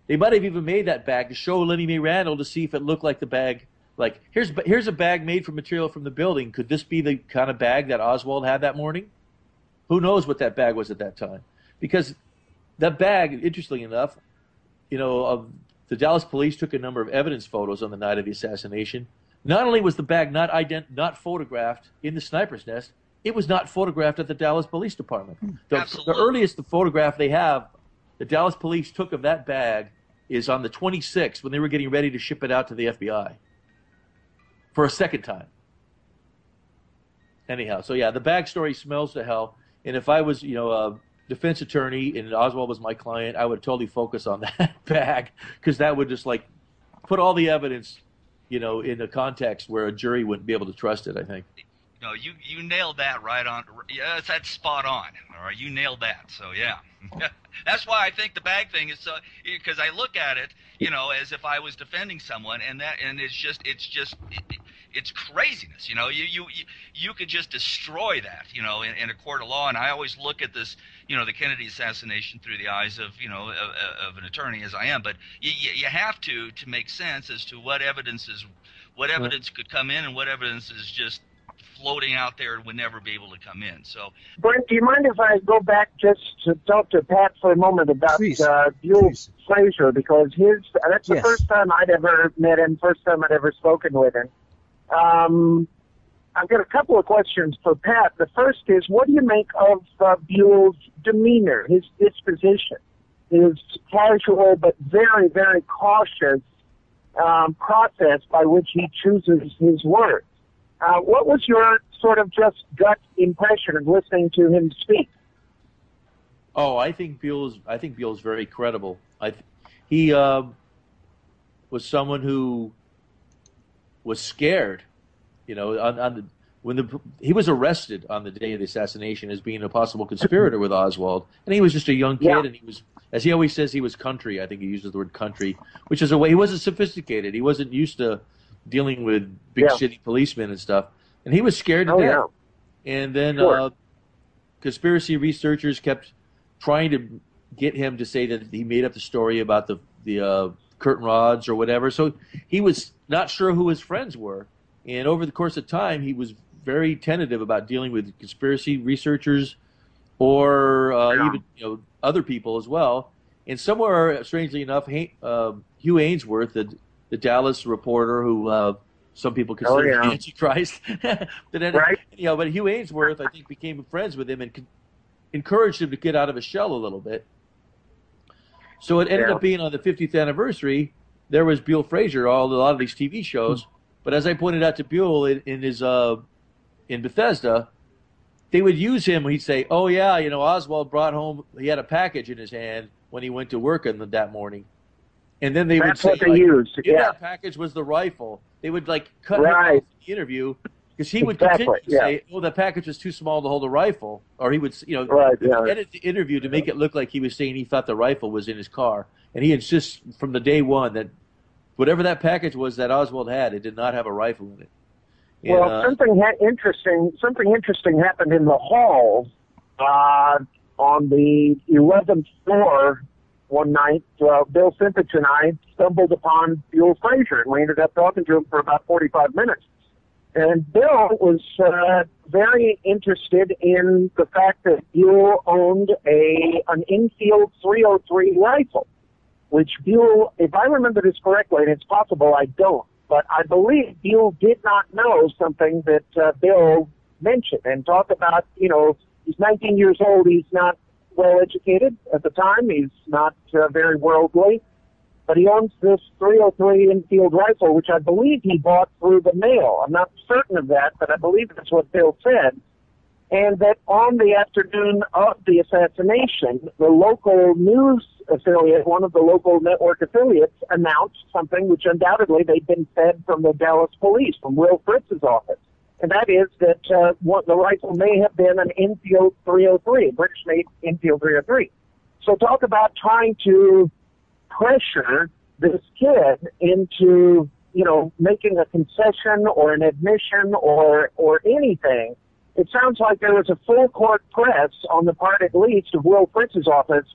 They might have even made that bag to show Linnie Mae Randle to see if it looked like the bag. Like here's here's a bag made from material from the building. Could this be the kind of bag that Oswald had that morning? Who knows what that bag was at that time? Because that bag, interestingly enough, you know, of the Dallas police took a number of evidence photos on the night of the assassination. Not only was the bag not ident- not photographed in the sniper's nest, it was not photographed at the Dallas Police Department. Hmm. The, the earliest the photograph they have, the Dallas Police took of that bag is on the 26th when they were getting ready to ship it out to the FBI for a second time. Anyhow, so yeah, the bag story smells to hell. And if I was, you know, a defense attorney and Oswald was my client, I would totally focus on that bag because that would just like put all the evidence, you know, in a context where a jury wouldn't be able to trust it. I think. No, you you nailed that right on. Yeah, that's spot on. All right, you nailed that. So yeah, that's why I think the bag thing is so because I look at it, you know, as if I was defending someone, and that and it's just it's just it, it's craziness. You know, you you you- you could just destroy that, you know, in, in a court of law. And I always look at this, you know, the Kennedy assassination through the eyes of you know of, of an attorney as I am, but you, you you have to to make sense as to what evidence is what evidence could come in and what evidence is just floating out there and would never be able to come in. So Brent, do you mind if I go back just to talk to Pat for a moment about Please. uh, Buell Please. Frazier because his that's the Yes. first time I'd ever met him, first time I'd ever spoken with him. Um, I've got a couple of questions for Pat. The first is, what do you make of uh, Buell's demeanor, his disposition, his casual but very, very cautious um, process by which he chooses his words? Uh, what was your sort of just gut impression of listening to him speak? Oh, I think Buell's. I think Buell's very credible. I, th- he um, was someone who was scared. You know, on, on the when the he was arrested on the day of the assassination as being a possible conspirator with Oswald, and he was just a young kid, Yeah. and he was, as he always says, he was country. I think he uses the word country, which is a way he wasn't sophisticated. He wasn't used to dealing with big Yeah. shitty policemen and stuff, and he was scared to Oh, death. yeah. And then Sure. uh, conspiracy researchers kept trying to get him to say that he made up the story about the the uh, curtain rods or whatever. So he was not sure who his friends were, and over the course of time, he was very tentative about dealing with conspiracy researchers or uh, Yeah. even you know other people as well. And somewhere, strangely enough, Ha- uh, Hugh Aynesworth, the the Dallas reporter who uh, some people consider Oh, yeah. the Antichrist, that ended, Right. you know, but Hugh Aynesworth, I think, became friends with him and con- encouraged him to get out of his shell a little bit. So it ended Yeah. up being on the 50th anniversary. There was Buell Frazier, all a lot of these TV shows. But as I pointed out to Buell in, in his uh, in Bethesda, they would use him. He'd say, "Oh yeah, you know, Oswald brought home. He had a package in his hand when he went to work in the, that morning." And then they That's would what they like, used. Yeah. that package was the rifle. They would like cut him off the interview because he would Exactly, continue to yeah. say, "Oh, the package was too small to hold a rifle," or he would, you know, Right, yeah. edit the interview to make it look like he was saying he thought the rifle was in his car, and he insists from the day one that whatever that package was that Oswald had, it did not have a rifle in it. And, Well, uh, something ha- interesting. Something interesting happened in the hall uh, on the eleventh floor one night. Uh, Bill Simpich and I stumbled upon Buell Frazier, and we ended up talking to him for about forty-five minutes. And Bill was uh, very interested in the fact that Buell owned a an Enfield 303 rifle, which Buell, if I remember this correctly, and it's possible I don't, but I believe Buell did not know something that uh, Bill mentioned. And talk about, you know, he's 19 years old, he's not well educated at the time, he's not uh, very worldly, but he owns this 303 Enfield rifle, which I believe he bought through the mail. I'm not certain of that, but I believe that's what Bill said. And that on the afternoon of the assassination, the local news affiliate, one of the local network affiliates, announced something which undoubtedly they'd been fed from the Dallas police, from Will Fritz's office. And that is that uh, what the rifle may have been an Enfield 303, a British-made Enfield 303. So talk about trying to pressure this kid into, you know, making a concession or an admission or or anything. It sounds like there was a full court press on the part, at least, of Will Fritz's office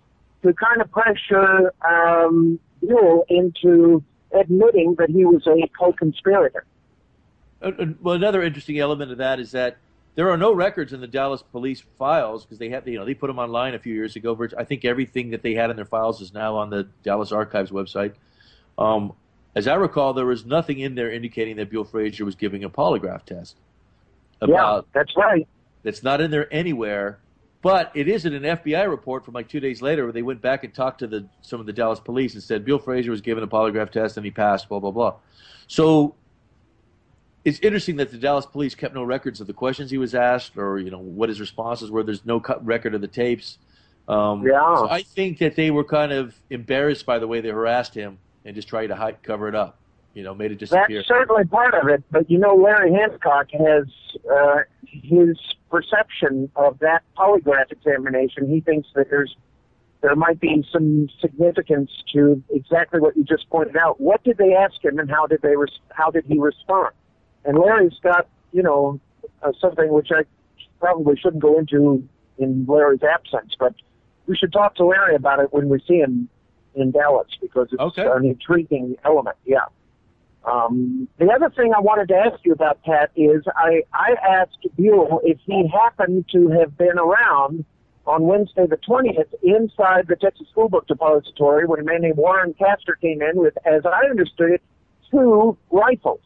to kind of pressure um, Buell into admitting that he was a co-conspirator. Uh, uh, well, another interesting element of that is that there are no records in the Dallas police files because they have, you know, they put them online a few years ago. I think everything that they had in their files is now on the Dallas Archives website. Um, as I recall, there was nothing in there indicating that Buell Frazier was giving a polygraph test about yeah, that's right. that's not in there anywhere. But it is in an FBI report from like two days later where they went back and talked to the some of the Dallas police and said Buell Frazier was given a polygraph test and he passed, blah blah blah. So it's interesting that the Dallas police kept no records of the questions he was asked or you know what his responses were. There's no record of the tapes. Um, yeah. So I think that they were kind of embarrassed by the way they harassed him and just tried to hide, cover it up. You know, made it disappear. That's certainly part of it, but you know, Larry Hancock has uh, his perception of that polygraph examination. He thinks that there's there might be some significance to exactly what you just pointed out. What did they ask him, and how did they res- how did he respond? And Larry's got you know uh, something which I probably shouldn't go into in Larry's absence, but we should talk to Larry about it when we see him in Dallas because it's Okay. an intriguing element. Yeah. Um, the other thing I wanted to ask you about, Pat, is I, I asked Buell if he happened to have been around on Wednesday the 20th inside the Texas School Book Depository when a man named Warren Caster came in with, as I understood it, two rifles,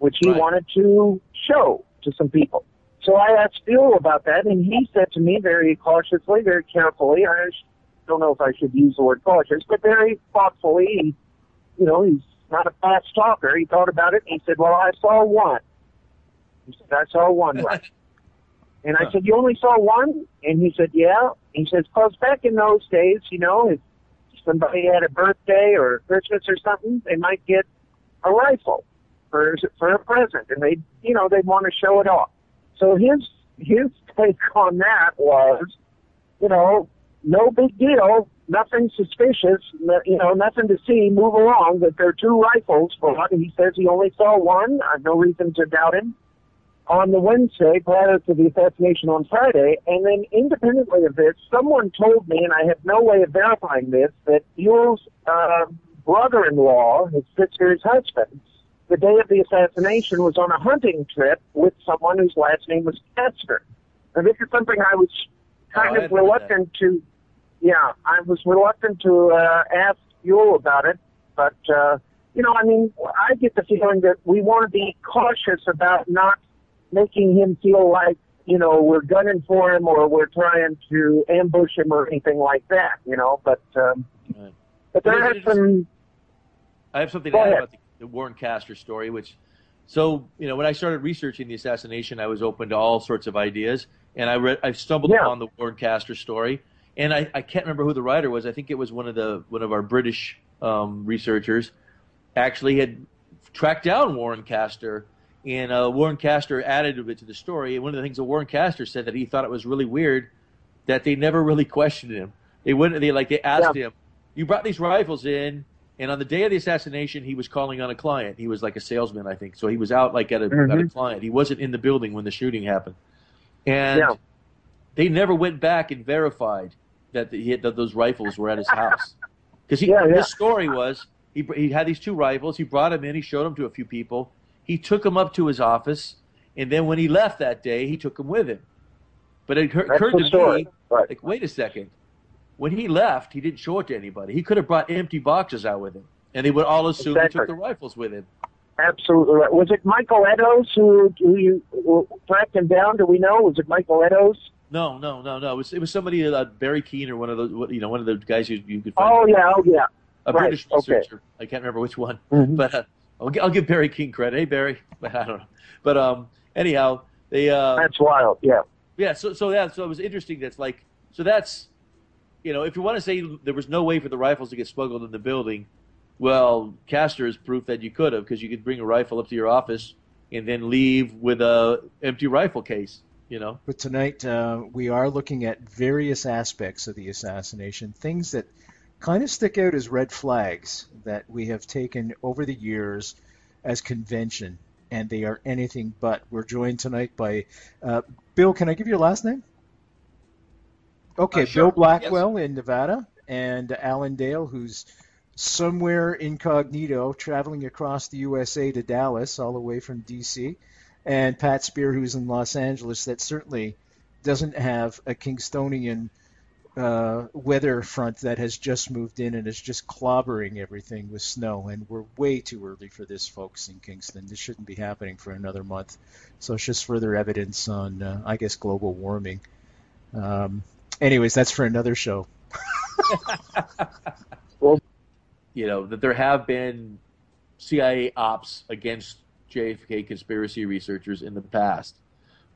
which he Right. wanted to show to some people. So I asked Buell about that, and he said to me very cautiously, very carefully, I don't know if I should use the word cautious, but very thoughtfully, you know, he's not a fast talker. He thought about it and he said, Well, I saw one. He said, I saw one, right? and I Huh. said, You only saw one? And he said, Yeah. He says, Because back in those days, you know, if somebody had a birthday or Christmas or something, they might get a rifle for for a present, and they, you know, they'd want to show it off. So his his take on that was, you know, no big deal, nothing suspicious, no- you know, nothing to see, move along, that there are two rifles, but he says he only saw one, I have no reason to doubt him, on the Wednesday prior to the assassination on Friday, and then independently of this, someone told me, and I have no way of verifying this, that Buell's uh, brother-in-law, his sister's husband, the day of the assassination was on a hunting trip with someone whose last name was Caster. And this is something I was kind Oh, of reluctant to, yeah, I was reluctant to uh, ask Buell about it, but, uh, you know, I mean, I get the feeling that we want to be cautious about not making him feel like, you know, we're gunning for him or we're trying to ambush him or anything like that, you know, but, um, Right. but there are some, I have something to add about the, the Warren Caster story, which, so you know, when I started researching the assassination, I was open to all sorts of ideas, and I read, I stumbled Yeah. upon the Warren Caster story, and I, I can't remember who the writer was. I think it was one of the one of our British um, researchers, actually had tracked down Warren Caster, and uh, Warren Caster added a bit to the story. And one of the things that Warren Castor said that he thought it was really weird that they never really questioned him. They wouldn't. They like they asked him, "You brought these rifles in." And on the day of the assassination, he was calling on a client. He was like a salesman, I think. So he was out like at a, at a Mhm. client. He wasn't in the building when the shooting happened. And Yeah. they never went back and verified that, the, he had, that those rifles were at his house. Because Yeah, yeah. his story was he, he had these two rifles. He brought them in. He showed them to a few people. He took them up to his office. And then when he left that day, he took them with him. But it occur- occurred to story. me Right. like, wait a second. When he left, he didn't show it to anybody. He could have brought empty boxes out with him, and they would all assume he took the rifles with him. Absolutely right. Was it Michael Eddowes who, who you who tracked him down? Do we know? Was it Michael Eddowes? No, no, no, no. It was it was somebody uh, Barry Keene or one of those you know one of the guys you you could find Oh yeah, oh yeah. a right, British okay. researcher. I can't remember which one, Mhm. but uh, I'll, I'll give Barry Keene credit. Hey Barry, but I don't know. But um, anyhow, they uh, That's wild. Yeah. yeah. So so that so it was interesting. That's like so that's you know if you want to say there was no way for the rifles to get smuggled in the building, well, Caster is proof that you could have because you could bring a rifle up to your office and then leave with a empty rifle case. You know. But tonight uh, we are looking at various aspects of the assassination, things that kind of stick out as red flags that we have taken over the years as convention, and they are anything but. We're joined tonight by uh, Bill. Can I give you your last name? Okay, Uh, sure. Bill Blackwell in Nevada, and Alan Dale, who's somewhere incognito traveling across the USA to Dallas, all the way from DC and Pat Speer, who's in Los Angeles, that certainly doesn't have a Kingstonian uh, weather front that has just moved in and is just clobbering everything with snow. And we're way too early for this, folks, in Kingston. This shouldn't be happening for another month. So it's just further evidence on, uh, I guess, global warming. Um, anyways, that's for another show. well, you know that there have been CIA ops against JFK conspiracy researchers in the past,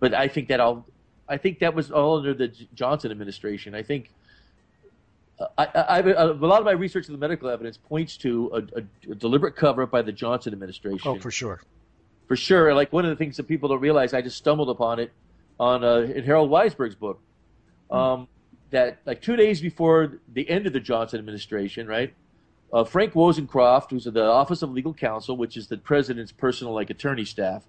but I think that all I think that was all under the Johnson administration. I think uh, I, I, I, a lot of my research of the medical evidence points to a, a, a deliberate cover up by the Johnson administration. Oh, for sure. For sure. Like one of the things that people don't realize, I just stumbled upon it on uh, in Harold Weisberg's book. Hmm. Um, that like two days before the end of the Johnson administration, right? Uh, Frank Wozencraft, who's in the Office of Legal Counsel, which is the president's personal like attorney staff,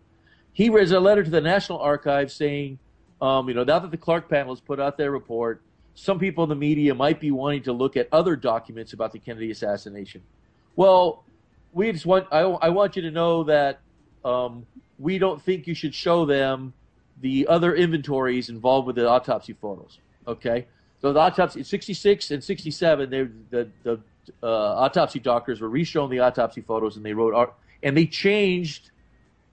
he read a letter to the National Archives saying um, you know, now that the Clark panel has put out their report, some people in the media might be wanting to look at other documents about the Kennedy assassination. Well, we just want I, I want you to know that um, we don't think you should show them the other inventories involved with the autopsy photos. Okay, so the autopsy 66 and 67, they, the the uh, autopsy doctors were reshown the autopsy photos and they wrote and they changed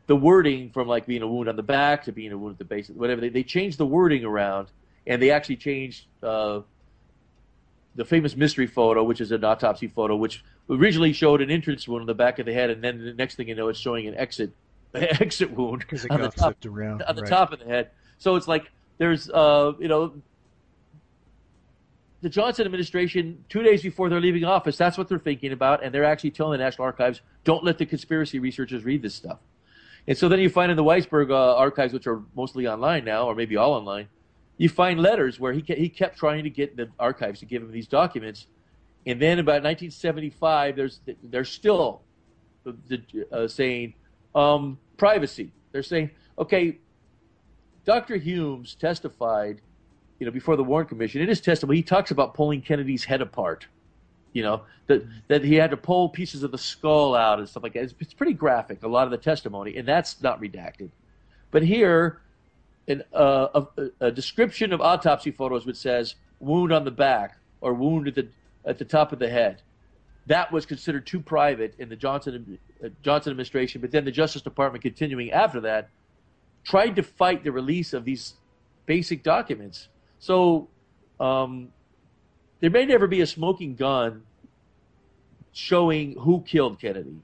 the wording from like being a wound on the back to being a wound at the base, whatever. They, they changed the wording around, and they actually changed uh, the famous mystery photo, which is an autopsy photo, which originally showed an entrance wound on the back of the head, and then the next thing you know, it's showing an exit exit wound on the top around, on the right. top of the head. So it's like there's uh, you know the Johnson administration, two days before they're leaving office, that's what they're thinking about, and they're actually telling the National Archives, don't let the conspiracy researchers read this stuff. And so then you find in the Weisberg uh, archives, which are mostly online now, or maybe all online, you find letters where he, ke- he kept trying to get the archives to give him these documents. And then about 1975, there's they're still uh, saying um, privacy. They're saying, okay, Dr. Humes testified, you know, before the Warren Commission. In his testimony, he talks about pulling Kennedy's head apart you know that that he had to pull pieces of the skull out and stuff like that. It's, it's pretty graphic, a lot of the testimony, and that's not redacted. But here, an, uh, a, a, description of autopsy photos which says wound on the back or wound at the at the top of the head, that was considered too private in the Johnson uh, Johnson administration. But then the Justice Department, continuing after that, tried to fight the release of these basic documents. So um, there may never be a smoking gun showing who killed Kennedy,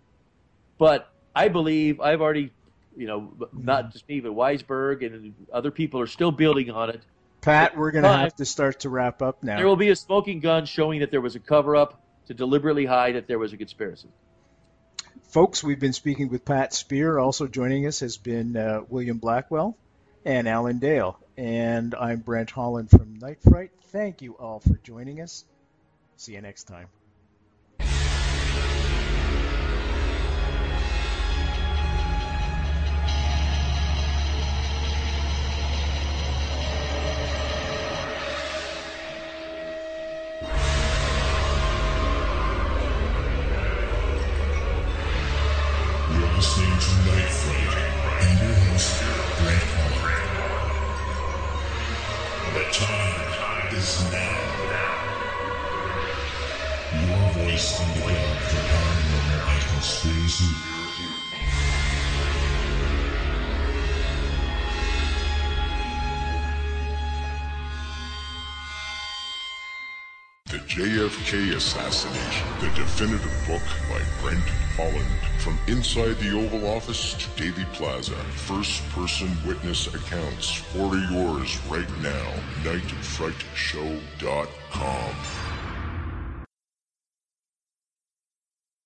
but I believe I've already, you know, not just me, but Weisberg and other people are still building on it. Pat, we're going to have to start to wrap up now. There will be a smoking gun showing that there was a cover up to deliberately hide that there was a conspiracy. Folks, we've been speaking with Pat Speer. Also joining us has been uh, William Blackwell and Alan Dale. And I'm Brent Holland from Night Fright. Thank you all for joining us. See you next time. Assassination, the definitive book by Brent Holland. From inside the Oval Office to Dealey Plaza, first person witness accounts. Order yours right now. NightFrightShow.com.